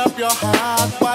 up your heart.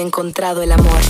Encontrado el amor.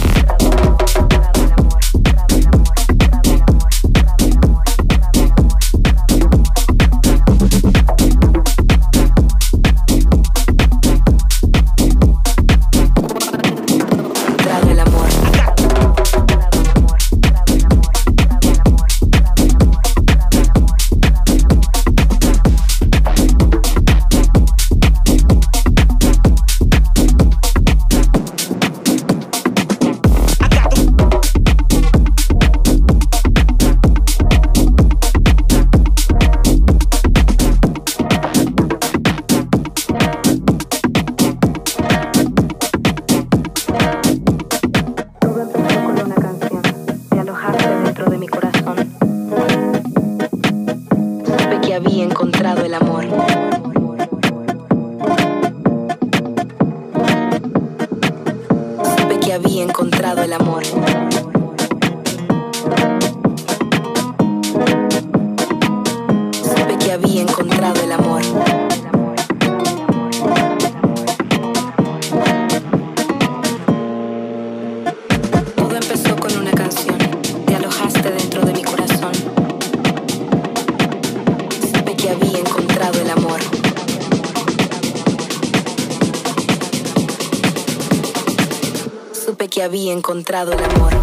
Había encontrado el amor.